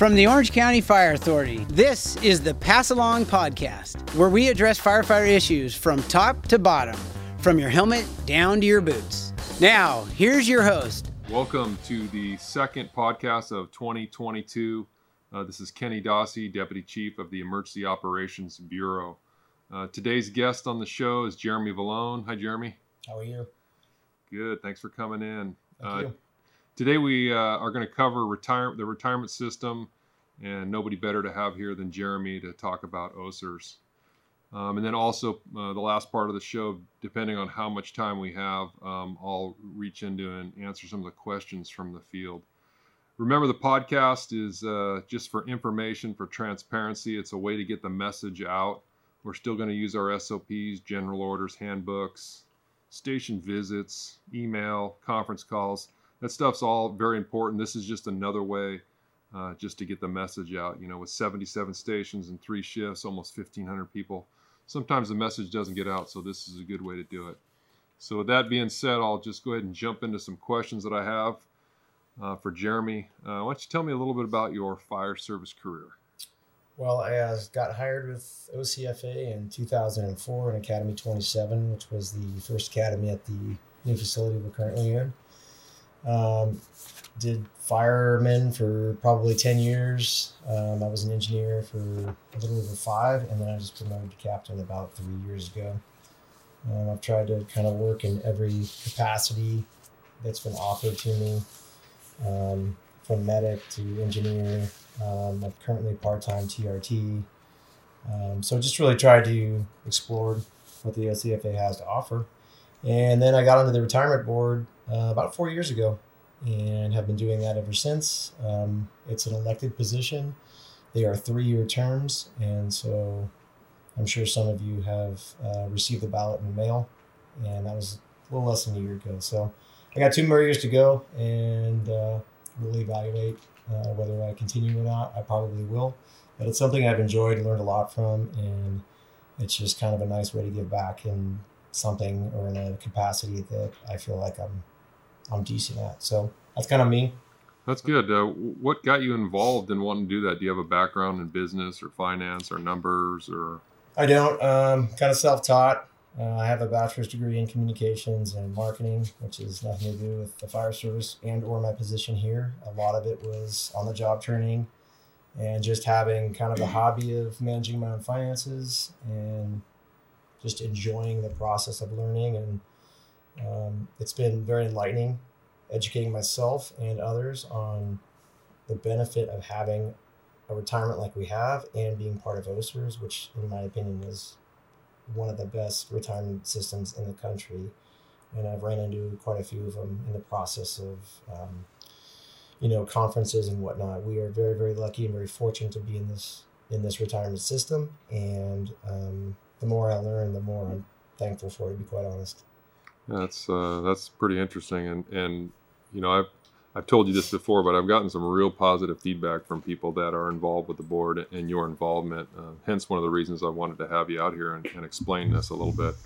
From the Orange County Fire Authority, this is the Pass Along Podcast, where we address firefighter issues from top to bottom, from your helmet down to your boots. Now, here's your host. Welcome to the second podcast of 2022. Uh, this is Kenny Dossey, Deputy Chief of the Emergency Operations Bureau. Uh, today's guest on the show is Jeremy Vallone. Hi, Jeremy. How are you? Good. Thanks for coming in. Thank Uh, you. Today we uh, are going to cover retire- the retirement system, and nobody better to have here than Jeremy to talk about OCERS. Um, and then also uh, the last part of the show, depending on how much time we have, um, I'll reach into and answer some of the questions from the field. Remember, the podcast is uh, just for information, for transparency. It's a way to get the message out. We're still going to use our SOPs, general orders, handbooks, station visits, email, conference calls. That stuff's all very important. This is just another way uh, just to get the message out. You know, with 77 stations and three shifts, almost 1,500 people, sometimes the message doesn't get out. So this is a good way to do it. So with that being said, I'll just go ahead and jump into some questions that I have uh, for Jeremy. Uh, why don't you tell me a little bit about your fire service career? Well, I uh, got hired with OCFA in 2004 in Academy 27, which was the first academy at the new facility we're currently in. Um, did fireman for probably 10 years. Um, I was an engineer for a little over five, and then I was promoted to captain about three years ago. Um, I've tried to kind of work in every capacity that's been offered to me, um, from medic to engineer. Um, I'm currently part time TRT. Um, so just really tried to explore what the OCFA has to offer. And then I got onto the retirement board uh, about four years ago and have been doing that ever since. Um, it's an elected position. They are three year terms. And so I'm sure some of you have uh, received the ballot in the mail. And that was a little less than a year ago. So I got two more years to go and uh, we'll evaluate uh, whether I continue or not. I probably will. But it's something I've enjoyed, and learned a lot from, and it's just kind of a nice way to give back in something or in a capacity that I feel like I'm I'm decent at. So that's kind of me. That's good. Uh, what got you involved in wanting to do that? Do you have a background in business or finance or numbers or? I don't. Um, kind of self-taught. Uh, I have a bachelor's degree in communications and marketing, which has nothing to do with the fire service and or my position here. A lot of it was on the job training and just having kind of a hobby of managing my own finances and just enjoying the process of learning. And um, it's been very enlightening, educating myself and others on the benefit of having a retirement like we have and being part of OCERS, which in my opinion is one of the best retirement systems in the country. And I've ran into quite a few of them in the process of, um, you know, conferences and whatnot. We are very, very lucky and very fortunate to be in this in this retirement system. And um, the more I learn, the more I'm thankful for. It to be quite honest. That's uh, that's pretty interesting, and and you know I've I've told you this before, but I've gotten some real positive feedback from people that are involved with the board and your involvement. Uh, hence, one of the reasons I wanted to have you out here and, and explain this a little bit.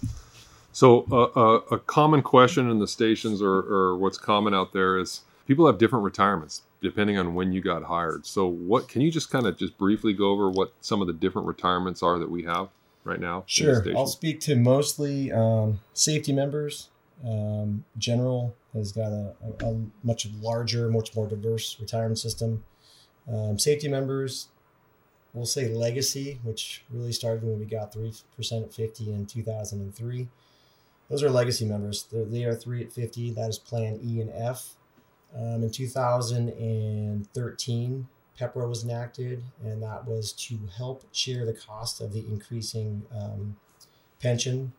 So, uh, uh, a common question in the stations, or, or what's common out there, is people have different retirements depending on when you got hired. So, what can you just kind of just briefly go over what some of the different retirements are that we have right now? Sure. I'll speak to mostly um, safety members. Um, General has got a, a, a much larger, much more diverse retirement system. Um, safety members, we'll say legacy, which really started when we got 3% at 50 in 2003. Those are legacy members. They're, they are 3 at 50. That is Plan E and F. Um, in 2013, PEPRA was enacted, and that was to help share the cost of the increasing um, pension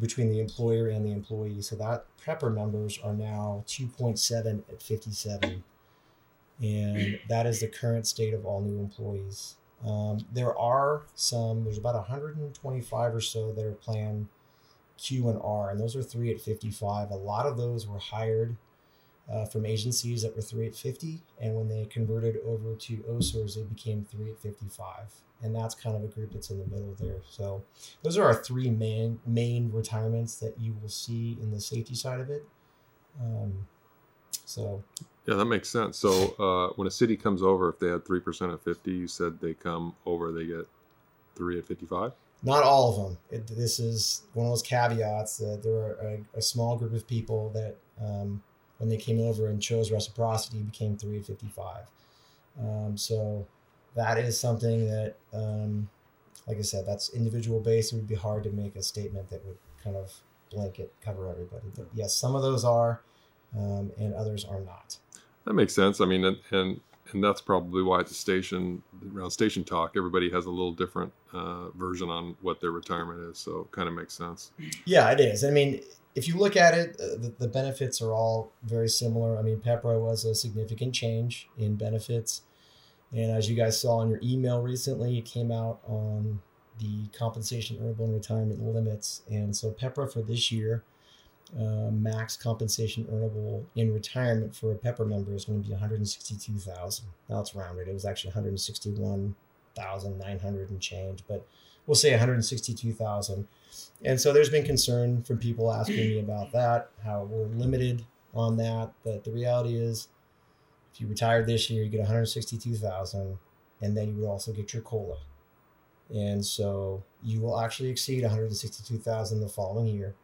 between the employer and the employee. So that PEPRA members are now 2.7 at 57, and that is the current state of all new employees. Um, there are some. There's about 125 or so that are Plan Q and R, and those are three at 55. A lot of those were hired uh, from agencies that were three at 50. And when they converted over to OCERS, they became three at 55. And that's kind of a group that's in the middle there. So those are our three main, main retirements that you will see in the safety side of it. Um, So Yeah, that makes sense. So uh, when a city comes over, if they had three percent at fifty, you said they come over, they get three at fifty-five. not all of them. It, this is one of those caveats that there are a, a small group of people that, um, when they came over and chose reciprocity, became three at fifty-five. Um, so that is something that, um, like I said, that's individual based. It would be hard to make a statement that would kind of blanket cover everybody. But yes, some of those are, um, and others are not. That makes sense. I mean, and and, and that's probably why at the station around station talk, everybody has a little different uh, version on what their retirement is. So it kind of makes sense. Yeah, it is. I mean, if you look at it, uh, the, the benefits are all very similar. I mean, PEPRA was a significant change in benefits. And as you guys saw in your email recently, it came out on the compensation earnable and retirement limits. And so PEPRA for this year, uh, max compensation earnable in retirement for a PEPRA member is going to be 162,000. Now it's rounded. It was actually 161,900 and change, but we'll say 162,000. And so there's been concern from people asking me about that, how we're limited on that. But the reality is, if you retire this year, you get 162,000, and then you would also get your cola. And so you will actually exceed 162,000 the following year.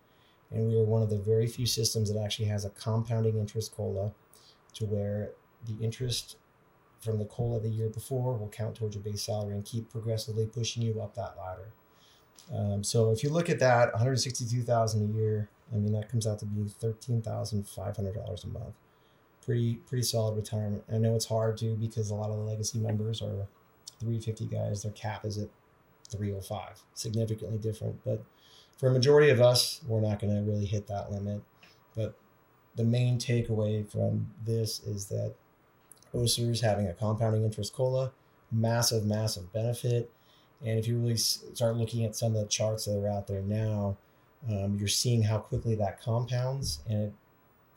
And we are one of the very few systems that actually has a compounding interest cola, to where the interest from the cola the year before will count towards your base salary and keep progressively pushing you up that ladder. Um, so if you look at that, 162,000 a year, I mean that comes out to be $13,500 a month. Pretty pretty solid retirement. I know it's hard to because a lot of the legacy members are 350 guys. Their cap is at 305, significantly different. But for a majority of us, we're not going to really hit that limit. But the main takeaway from this is that OCER's having a compounding interest cola, massive, massive benefit. And if you really start looking at some of the charts that are out there now, um, you're seeing how quickly that compounds and it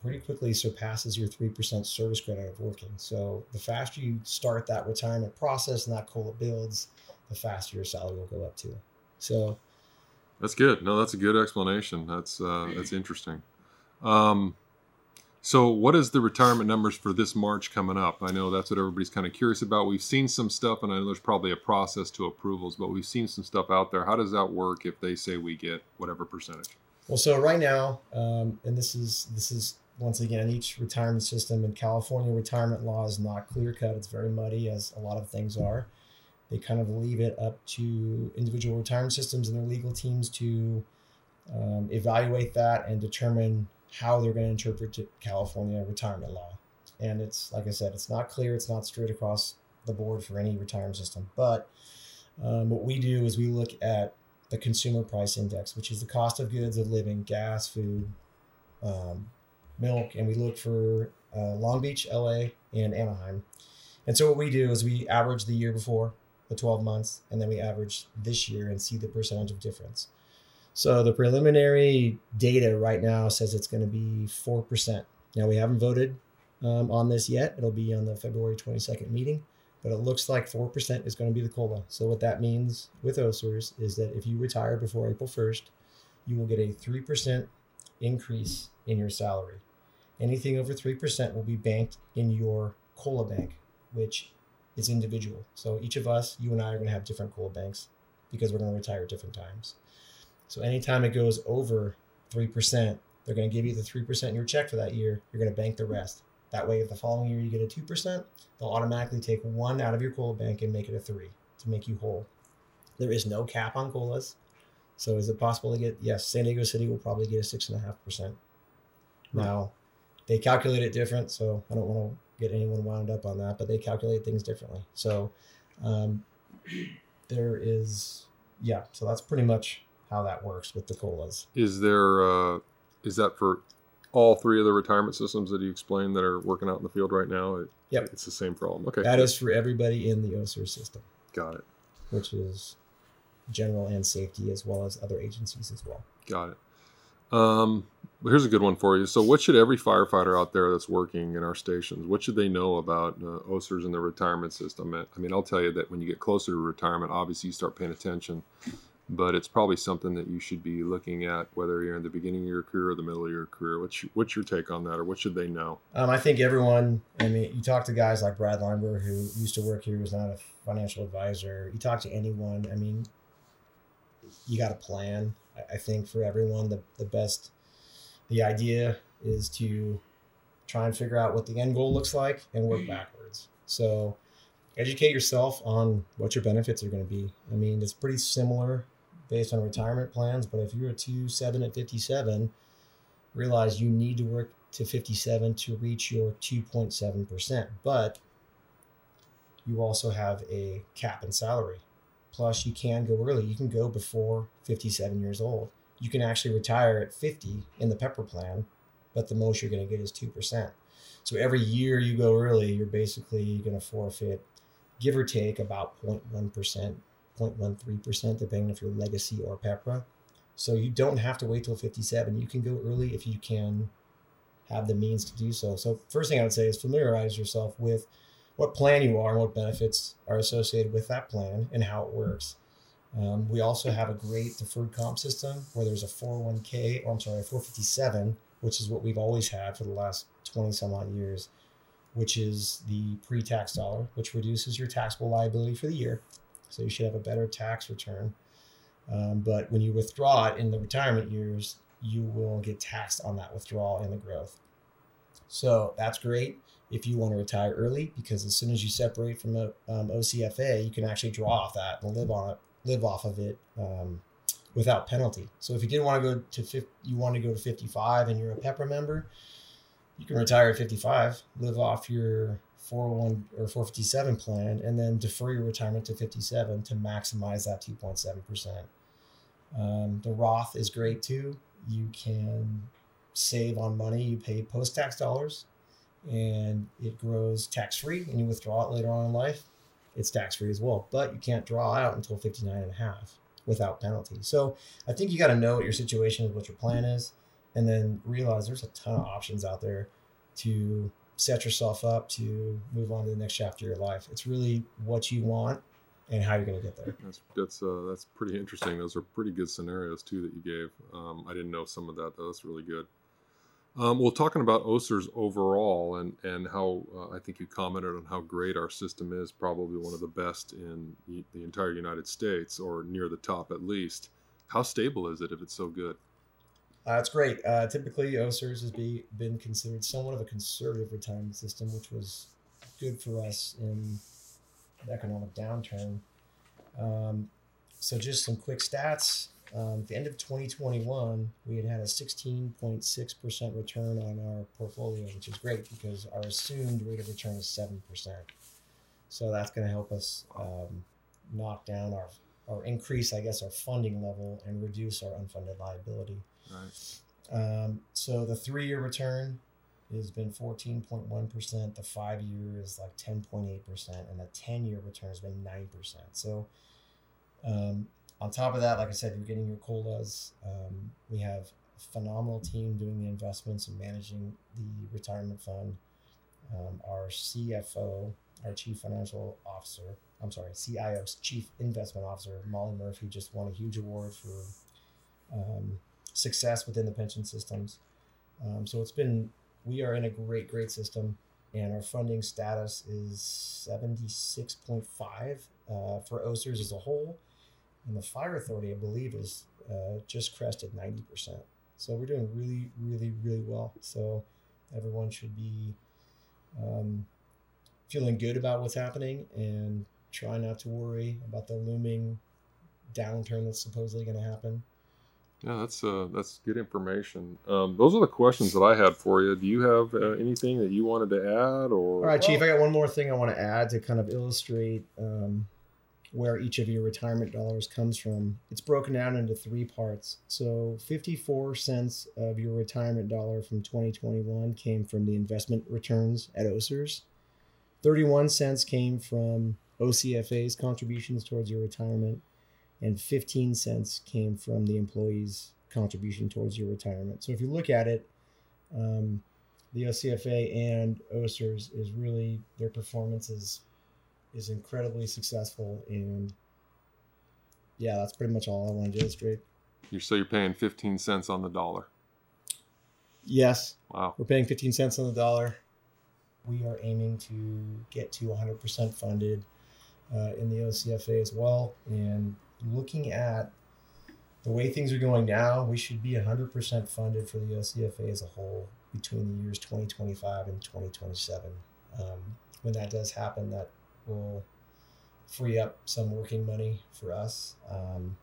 pretty quickly surpasses your 3% service credit of working. So the faster you start that retirement process and that COLA builds, the faster your salary will go up too. So That's good. No, that's a good explanation. That's uh, that's interesting. Um, so, what is the retirement numbers for this March coming up? I know that's what everybody's kind of curious about. We've seen some stuff, and I know there's probably a process to approvals, but we've seen some stuff out there. How does that work if they say we get whatever percentage? Well, so right now, um, and this is this is once again each retirement system in California retirement law is not clear cut. It's very muddy, as a lot of things are. They kind of leave it up to individual retirement systems and their legal teams to um, evaluate that and determine how they're going to interpret California retirement law. And it's like I said, it's not clear. It's not straight across the board for any retirement system. But um, what we do is we look at the consumer price index, which is the cost of goods of living, gas, food, um, milk, and we look for uh, Long Beach, LA, and Anaheim. And so what we do is we average the year before, the 12 months, and then we average this year and see the percentage of difference. So the preliminary data right now says it's going to be 4%. Now we haven't voted um, on this yet. It'll be on the February 22nd meeting, but it looks like 4% is going to be the COLA. So what that means with OCERS is that if you retire before April 1st, you will get a 3% increase in your salary. Anything over 3% will be banked in your COLA bank, which is individual. So each of us, you and I, are going to have different COLA banks because we're going to retire at different times. So anytime it goes over 3%, they're going to give you the 3% in your check for that year. You're going to bank the rest. That way, if the following year you get a 2%, they'll automatically take one out of your COLA bank and make it a three to make you whole. There is no cap on COLAs. So is it possible to get, yes, San Diego City will probably get a 6.5%. Now, they calculate it different. So I don't want to get anyone wound up on that, but they calculate things differently. So um, there is, yeah, so that's pretty much how that works with the colas. Is there uh, is that for all three of the retirement systems that you explained that are working out in the field right now? It, Yep. it's the same problem. Okay, That is for everybody in the OCER system, got it. which is general and safety as well as other agencies as well. Got it. Um, well, here's a good one for you. So, what should every firefighter out there that's working in our stations, what should they know about uh, OCERs and the retirement system? I mean, I'll tell you that when you get closer to retirement, obviously you start paying attention. But it's probably something that you should be looking at whether you're in the beginning of your career or the middle of your career. What's your, what's your take on that, or what should they know? Um, I think everyone. I mean, you talk to guys like Brad Lineberg, who used to work here, who's not a financial advisor. You talk to anyone. I mean, you got a plan. I, I think for everyone, the the best, the idea is to try and figure out what the end goal looks like and work backwards. So educate yourself on what your benefits are going to be. I mean, it's pretty similar based on retirement plans, but if you're a 2 7 at 57, realize you need to work to 57 to reach your 2.7%. But you also have a cap in salary. Plus, you can go early. You can go before 57 years old. You can actually retire at 50 in the PEPRA plan, but the most you're going to get is 2%. So every year you go early, you're basically going to forfeit, give or take, about 0.1%, 0.13%, depending if you're legacy or PEPRA. So you don't have to wait till 57. You can go early if you can have the means to do so. So first thing I would say is familiarize yourself with what plan you are and what benefits are associated with that plan and how it works. Um, we also have a great deferred comp system where there's a 401k, or I'm sorry, a 457, which is what we've always had for the last 20 some odd years, which is the pre tax dollar, which reduces your taxable liability for the year. So you should have a better tax return. Um, but when you withdraw it in the retirement years, you will get taxed on that withdrawal and the growth. So that's great if you want to retire early because as soon as you separate from a um, OCFA, you can actually draw off that and live on it, live off of it um, without penalty. So if you didn't want to go to 50, you want to go to 55 and you're a PEPRA member, you can retire at 55, live off your 401 or 457 plan, and then defer your retirement to 57 to maximize that 2.7%. Um, the Roth is great too. You can save on money. You pay post tax dollars and it grows tax free and you withdraw it later on in life. It's tax free as well, but you can't draw out until 59 and a half without penalty. So I think you got to know what your situation is, what your plan is, and then realize there's a ton of options out there to set yourself up to move on to the next chapter of your life. It's really what you want and how you're going to get there. That's that's uh, that's pretty interesting. Those are pretty good scenarios too that you gave. Um, I didn't know some of that. Though. That's really good. Um, well, talking about OCERS overall and and how uh, I think you commented on how great our system is, probably one of the best in the entire United States or near the top at least. How stable is it if it's so good? Uh, it's great. Uh, typically, OCERS has be, been considered somewhat of a conservative retirement system, which was good for us in the economic downturn. Um, so, just some quick stats. Um, at the end of 2021, we had had a 16.6% return on our portfolio, which is great because our assumed rate of return is 7%. So that's going to help us um, knock down our, or increase, I guess, our funding level and reduce our unfunded liability. Right. Um, so the three year return has been 14.1%. The five year is like 10.8%. And the 10 year return has been 9%. So, um, on top of that, like I said, you're getting your colas. Um, we have a phenomenal team doing the investments and managing the retirement fund. Um, our CFO, our Chief Financial Officer, I'm sorry, CIO, Chief Investment Officer, Molly Murphy, just won a huge award for um, success within the pension systems. Um, so it's been, we are in a great, great system, and our funding status is 76.5 uh, for OCERS as a whole and the fire authority, I believe, is uh, just crested 90%. So we're doing really, really, really well. So everyone should be um, feeling good about what's happening and try not to worry about the looming downturn that's supposedly going to happen. Yeah, that's uh, that's good information. Um, those are the questions that I had for you. Do you have uh, anything that you wanted to add? Or all right, Chief, I got one more thing I want to add to kind of illustrate um, where each of your retirement dollars comes from. It's broken down into three parts. So 54 cents of your retirement dollar from 2021 came from the investment returns at OCERS. 31 cents came from OCFA's contributions towards your retirement, and 15 cents came from the employee's contribution towards your retirement. So if you look at it, um, the OCFA and OCERS is really their performance is is incredibly successful and yeah, that's pretty much all I want to illustrate. You're so you're paying 15 cents on the dollar. Yes, Wow. we're paying 15 cents on the dollar. We are aiming to get to 100% funded uh, in the OCFA as well. And looking at the way things are going now, we should be 100% funded for the OCFA as a whole between the years 2025 and 2027. Um, when that does happen, that will free up some working money for us. Um,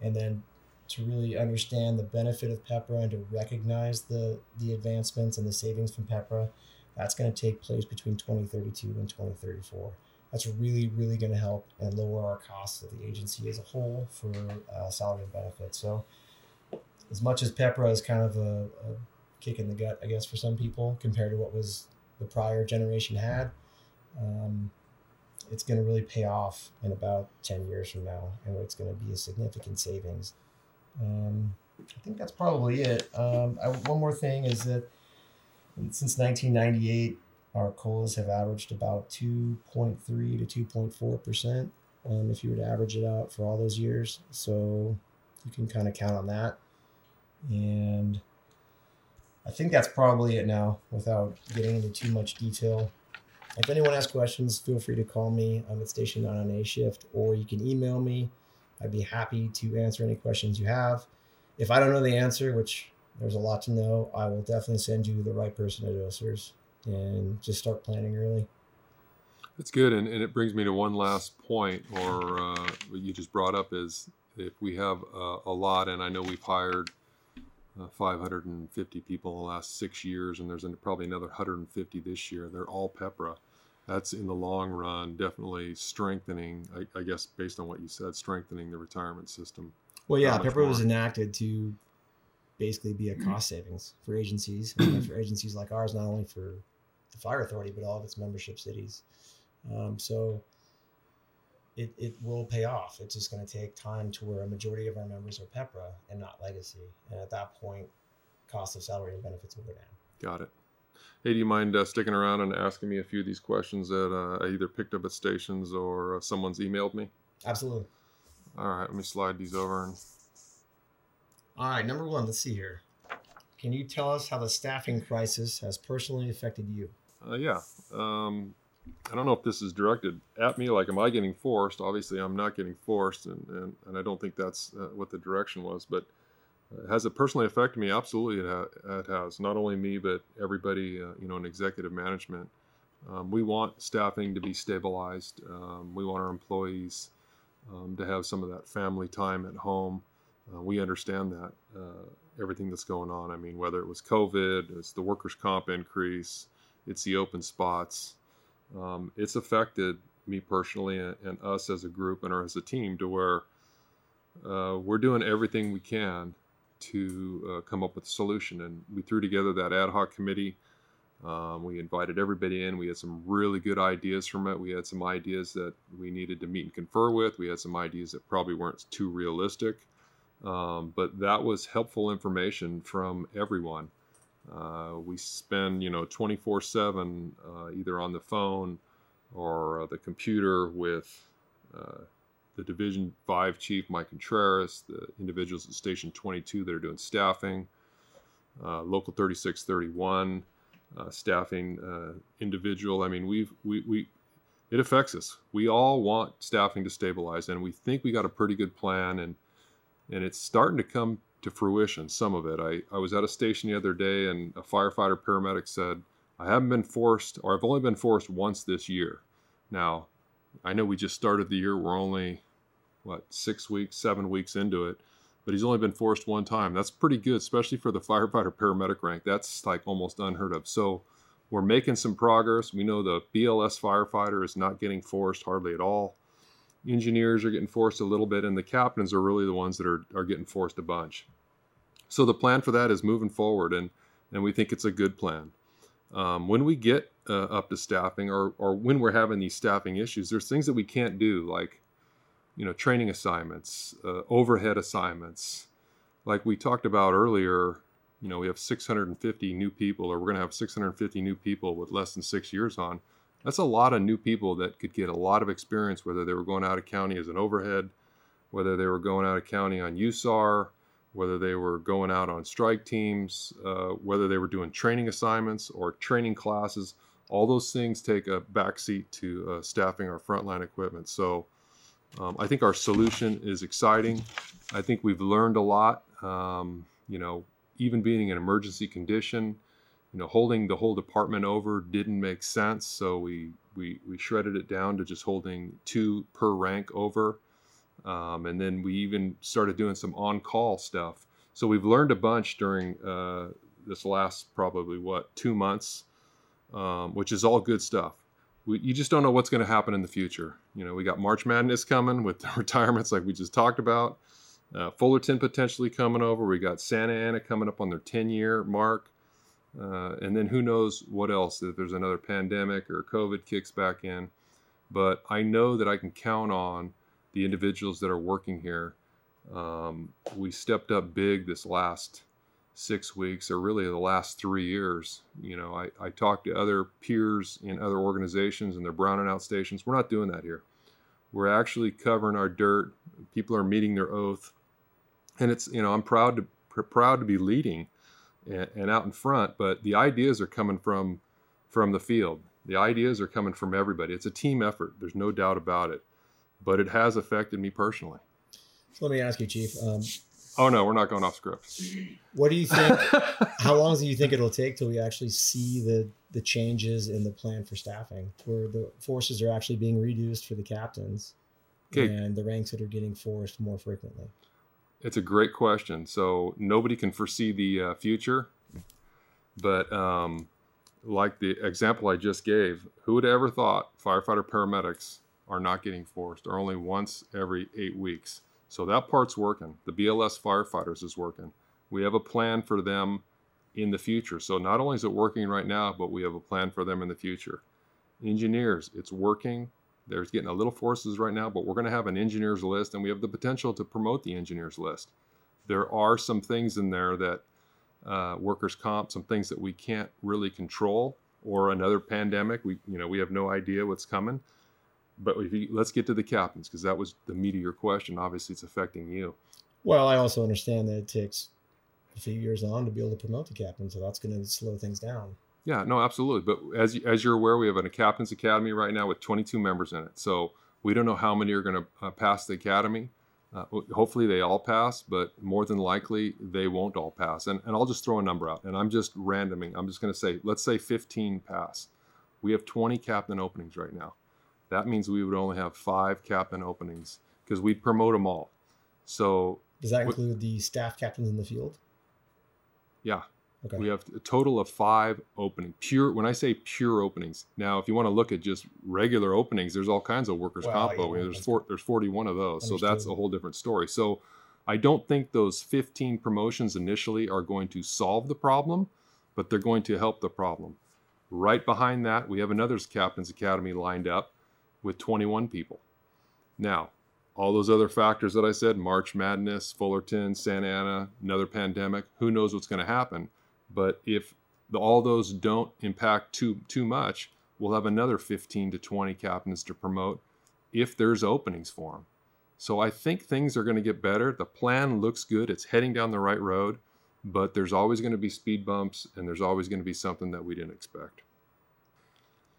and then to really understand the benefit of PEPRA and to recognize the, the advancements and the savings from PEPRA, that's going to take place between 2032 and 2034. That's really, really going to help and lower our costs of the agency as a whole for uh, salary and benefits. So, as much as PEPRA is kind of a, a kick in the gut, I guess, for some people compared to what was the prior generation had, um, it's going to really pay off in about 10 years from now, and it's going to be a significant savings. Um, I think that's probably it. Um, I, one more thing is that since 1998, our colas have averaged about 2.3 to 2.4 percent. Um, if you were to average it out for all those years, so you can kind of count on that. And I think that's probably it now, without getting into too much detail. If anyone has questions, feel free to call me. I'm at Station 9 on A shift, or you can email me. I'd be happy to answer any questions you have. If I don't know the answer, which there's a lot to know, I will definitely send you the right person at OCERS and just start planning early. That's good, and, and it brings me to one last point, or uh, what you just brought up is if we have uh, a lot, and I know we've hired uh, 550 people in the last six years, and there's probably another 150 this year. They're all PEPRA. That's in the long run definitely strengthening, I, I guess, based on what you said, strengthening the retirement system. Well, yeah, PEPRA was enacted to basically be a cost savings for agencies, and for agencies like ours, not only for the fire authority but all of its membership cities. Um, so it, it will pay off. It's just going to take time to where a majority of our members are PEPRA and not legacy, and at that point, cost of salary and benefits will go down. Got it. Hey, do you mind uh, sticking around and asking me a few of these questions that uh, I either picked up at stations or uh, someone's emailed me? Absolutely. All right, let me slide these over and All right, number one, let's see here. Can you tell us how the staffing crisis has personally affected you? Uh, yeah. Um, I don't know if this is directed at me. Like, am I getting forced? Obviously, I'm not getting forced, and, and, and I don't think that's uh, what the direction was. But uh, has it personally affected me? Absolutely, it, ha- it has. Not only me, but everybody, uh, you know, in executive management. Um, we want staffing to be stabilized. Um, we want our employees um, to have some of that family time at home. Uh, we understand that uh, everything that's going on. I mean, whether it was COVID, it's the workers' comp increase, it's the open spots. Um, it's affected me personally and, and us as a group and or as a team to where uh, we're doing everything we can to uh, come up with a solution. And we threw together that ad hoc committee. Um, we invited everybody in. We had some really good ideas from it. We had some ideas that we needed to meet and confer with. We had some ideas that probably weren't too realistic. Um, but that was helpful information from everyone. Uh, we spend, you know, 24 7 uh, either on the phone or uh, the computer with uh, the Division 5 Chief Mike Contreras, the individuals at Station 22 that are doing staffing, uh, Local 3631, uh, staffing individual. I mean, we've, we, we, it affects us. We all want staffing to stabilize, and we think we got a pretty good plan, and and it's starting to come to fruition. Some of it. I, I was at a station the other day, and a firefighter paramedic said, "I haven't been forced, or I've only been forced once this year." Now, I know we just started the year. We're only what six weeks, seven weeks into it, but he's only been forced one time. That's pretty good, especially for the firefighter paramedic rank. That's like almost unheard of. So we're making some progress. We know the BLS firefighter is not getting forced hardly at all. Engineers are getting forced a little bit, and the captains are really the ones that are, are getting forced a bunch. So the plan for that is moving forward, and, and we think it's a good plan. Um, when we get uh, up to staffing, or, or when we're having these staffing issues, there's things that we can't do, like you know, training assignments, uh, overhead assignments. Like we talked about earlier, you know, we have 650 new people, or we're going to have 650 new people with less than six years on. That's a lot of new people that could get a lot of experience, whether they were going out of county as an overhead, whether they were going out of county on USAR, whether they were going out on strike teams, uh, whether they were doing training assignments or training classes. All those things take a backseat to uh, staffing our frontline equipment. So um, I think our solution is exciting. I think we've learned a lot. Um, you know, even being an emergency condition, you know, holding the whole department over didn't make sense. So we we we shredded it down to just holding two per rank over. Um, and then we even started doing some on-call stuff. So we've learned a bunch during uh, this last probably what two months, um, which is all good stuff. We, you just don't know what's going to happen in the future. You know, we got March Madness coming with the retirements like we just talked about. Uh, Fullerton potentially coming over. We got Santa Ana coming up on their 10-year mark. Uh, and then who knows what else if there's another pandemic or COVID kicks back in. But I know that I can count on the individuals that are working here. Um, we stepped up big this last six weeks, or really the last three years. You know, I, I talked to other peers in other organizations and they're browning out stations. We're not doing that here. We're actually covering our dirt. People are meeting their oath, and it's you know I'm proud to pr- proud to be leading and, and out in front. But the ideas are coming from from the field. The ideas are coming from everybody. It's a team effort. There's no doubt about it but it has affected me personally. So let me ask you, Chief. Um, oh no, we're not going off script. What do you think? how long do you think it'll take till we actually see the the changes in the plan for staffing, where the forces are actually being reduced for the captains, okay. and the ranks that are getting forced more frequently? It's a great question. So nobody can foresee the uh, future, but um, like the example I just gave, who would ever thought firefighter paramedics are not getting forced, or only once every eight weeks. So that part's working. The BLS firefighters is working. We have a plan for them in the future. So not only is it working right now, but we have a plan for them in the future. Engineers, it's working. There's getting a little forces right now, but we're going to have an engineers list, and we have the potential to promote the engineers list. There are some things in there that uh, workers' comp, some things that we can't really control, or another pandemic. We, you know, we have no idea what's coming. But if you, let's get to the captains because that was the meat of your question. Obviously, it's affecting you. Well, I also understand that it takes a few years on to be able to promote the captain, so that's going to slow things down. Yeah, no, absolutely. But as as you're aware, we have a captains academy right now with 22 members in it. So we don't know how many are going to uh, pass the academy. Uh, hopefully they all pass, but more than likely they won't all pass. And, and I'll just throw a number out, and I'm just randoming. I'm just going to say, let's say 15 pass. We have 20 captain openings right now. That means we would only have five captain openings because we'd promote them all. So does that include the staff captains in the field? Yeah. Okay. We have a total of five openings. Pure. When I say pure openings, now if you want to look at just regular openings, there's all kinds of workers' well, comp. There's four, there's 41 of those, Understood. so that's a whole different story. So I don't think those 15 promotions initially are going to solve the problem, but they're going to help the problem. Right behind that, we have another captain's academy lined up with 21 people. Now, all those other factors that I said March Madness, Fullerton, Santa Ana, another pandemic who knows what's going to happen. But if the, all those don't impact too, too much, we'll have another 15 to 20 captains to promote if there's openings for them. So I think things are going to get better. The plan looks good, it's heading down the right road, but there's always going to be speed bumps and there's always going to be something that we didn't expect.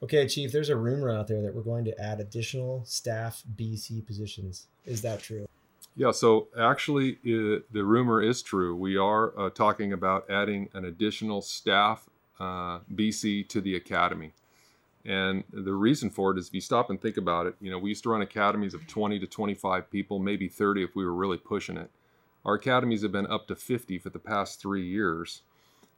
Okay, Chief, there's a rumor out there that we're going to add additional staff BC positions. Is that true? Yeah, so actually, the rumor is true. We are uh, talking about adding an additional staff uh, BC to the academy. And the reason for it is if you stop and think about it, you know, we used to run academies of 20 to 25 people, maybe 30 if we were really pushing it. Our academies have been up to 50 for the past three years.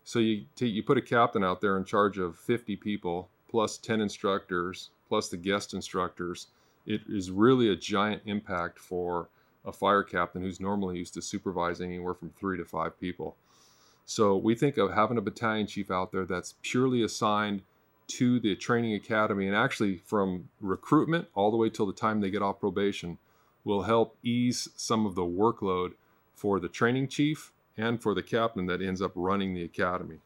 So you, t- you put a captain out there in charge of 50 people plus 10 instructors, plus the guest instructors, it is really a giant impact for a fire captain who's normally used to supervising anywhere from three to five people. So we think of having a battalion chief out there that's purely assigned to the training academy and actually from recruitment all the way till the time they get off probation will help ease some of the workload for the training chief and for the captain that ends up running the academy.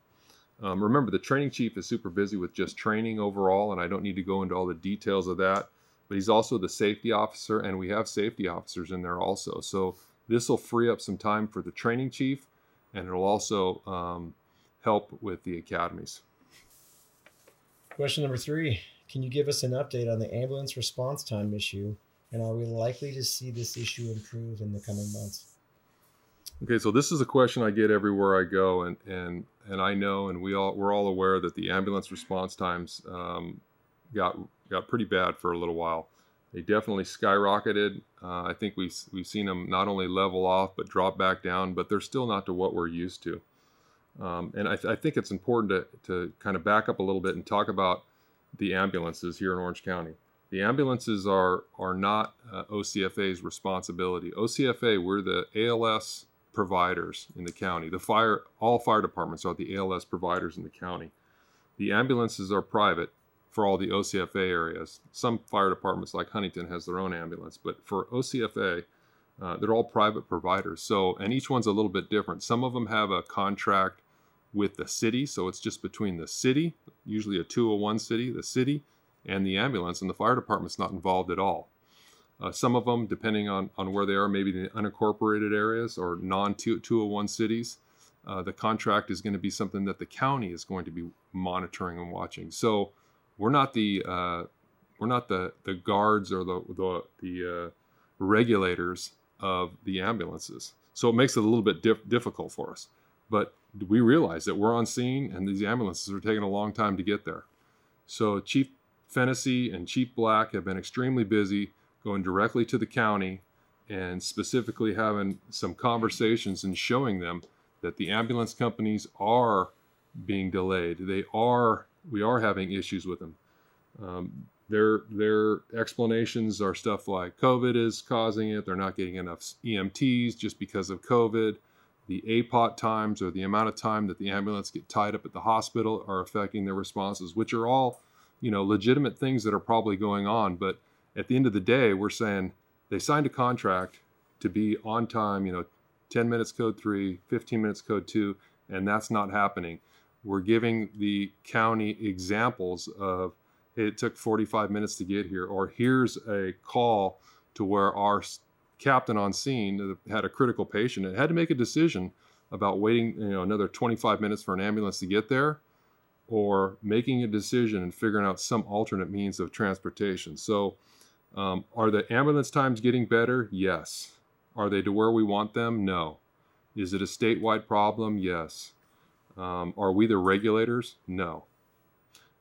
Um, remember, the training chief is super busy with just training overall, and I don't need to go into all the details of that. But he's also the safety officer, and we have safety officers in there also. So this will free up some time for the training chief, and it'll also um, help with the academies. Question number three Can you give us an update on the ambulance response time issue? And are we likely to see this issue improve in the coming months? Okay, so this is a question I get everywhere I go, and and and I know, and we all we're all aware that the ambulance response times um, got got pretty bad for a little while. They definitely skyrocketed. Uh, I think we've we've seen them not only level off but drop back down, but they're still not to what we're used to. Um, and I, th- I, think it's important to, to kind of back up a little bit and talk about the ambulances here in Orange County. The ambulances are are not uh, OCFA's responsibility. OCFA, we're the ALS providers in the county. The fire, all fire departments are the ALS providers in the county. The ambulances are private for all the OCFA areas. Some fire departments, like Huntington, has their own ambulance, but for OCFA, uh, they're all private providers. So, and each one's a little bit different. Some of them have a contract with the city, so it's just between the city, usually a 201 city, the city, and the ambulance, and the fire department's not involved at all. Uh, some of them, depending on, on where they are, maybe the unincorporated areas or non 201 cities, uh, the contract is going to be something that the county is going to be monitoring and watching. So we're not the uh, we're not the the guards or the the, the uh, regulators of the ambulances. So it makes it a little bit dif- difficult for us. But we realize that we're on scene and these ambulances are taking a long time to get there. So Chief Fennessy and Chief Black have been extremely busy going directly to the county and specifically having some conversations and showing them that the ambulance companies are being delayed. They are we are having issues with them. Um, their their explanations are stuff like COVID is causing it. They're not getting enough EMTs just because of COVID. The APOT times or the amount of time that the ambulance get tied up at the hospital are affecting their responses, which are all, you know, legitimate things that are probably going on. But at the end of the day, we're saying they signed a contract to be on time, you know, 10 minutes code three, 15 minutes code two, and that's not happening. We're giving the county examples of it took 45 minutes to get here, or here's a call to where our captain on scene had a critical patient and had to make a decision about waiting you know another 25 minutes for an ambulance to get there or making a decision and figuring out some alternate means of transportation. So um, are the ambulance times getting better? Yes. Are they to where we want them? No. Is it a statewide problem? Yes um, are we the regulators no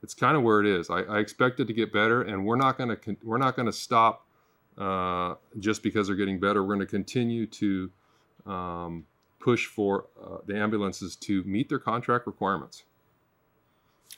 it's kind of where it is. I, I, expect it to get better, and we're not going to we're not going to stop uh, just because they're getting better. We're going to continue to um, push for uh, the ambulances to meet their contract requirements.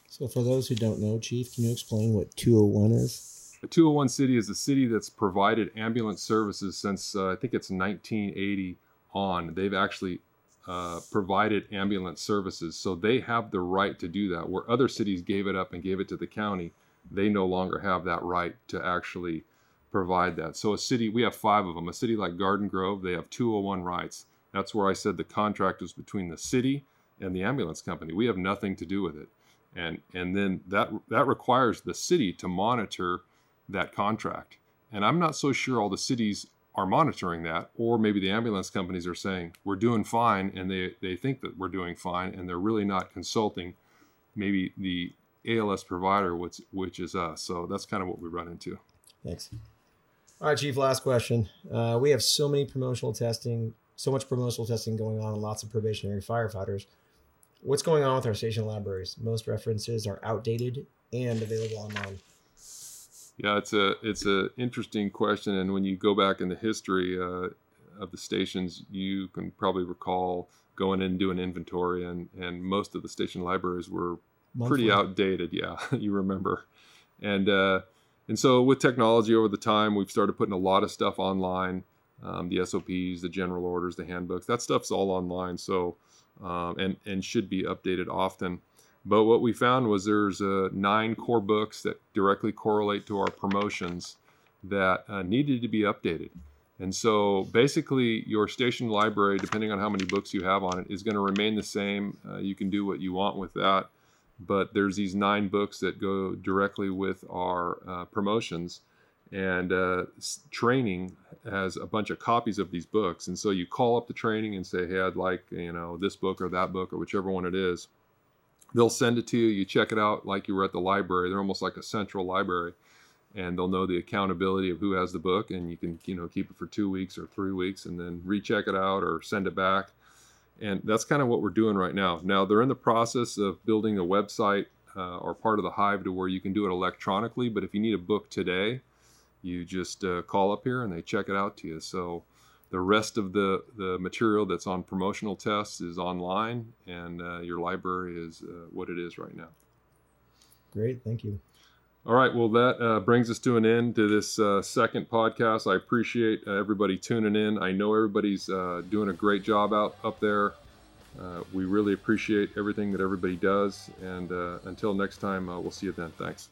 So, for those who don't know, Chief, can you explain what 201 is? A 201 city is a city that's provided ambulance services since uh, I think it's 1980 on. They've actually uh, provided ambulance services. So they have the right to do that. Where other cities gave it up and gave it to the county, they no longer have that right to actually provide that. So a city, we have five of them. A city like Garden Grove, they have 201 rights. That's where I said the contract is between the city and the ambulance company. We have nothing to do with it. And and then that that requires the city to monitor that contract. And I'm not so sure all the cities are monitoring that, or maybe the ambulance companies are saying we're doing fine, and they they think that we're doing fine, and they're really not consulting maybe the ALS provider, which which is us. So that's kind of what we run into. Thanks. All right, Chief. Last question. Uh, we have so many promotional testing, so much promotional testing going on, and lots of probationary firefighters. What's going on with our station libraries? Most references are outdated and available online. Yeah, it's a it's a interesting question, and when you go back in the history uh, of the stations, you can probably recall going in and doing inventory, and and most of the station libraries were Monthly. pretty outdated. Yeah, you remember, and uh, and so with technology over the time, we've started putting a lot of stuff online. Um, the SOPs, the general orders, the handbooks, that stuff's all online. So um, and and should be updated often. But what we found was there's uh, nine core books that directly correlate to our promotions that uh, needed to be updated. And so basically, your station library, depending on how many books you have on it, is going to remain the same. Uh, you can do what you want with that. But there's these nine books that go directly with our uh, promotions. and uh, training has a bunch of copies of these books and so you call up the training and say hey i'd like you know this book or that book or whichever one it is they'll send it to you you check it out like you were at the library. They're almost like a central library and they'll know the accountability of who has the book and you can you know keep it for two weeks or three weeks and then recheck it out or send it back. And that's kind of what we're doing right now. Now they're in the process of building a website uh, or part of the hive to where you can do it electronically but if you need a book today you just uh, call up here and they check it out to you. So the rest of the, the material that's on promotional tests is online and uh, your library is uh, what it is right now great thank you all right. Well, that uh, brings us to an end to this uh, second podcast. I appreciate uh, everybody tuning in. I know everybody's uh, doing a great job out up there. Uh, we really appreciate everything that everybody does. And uh, until next time, we'll see you then. Thanks.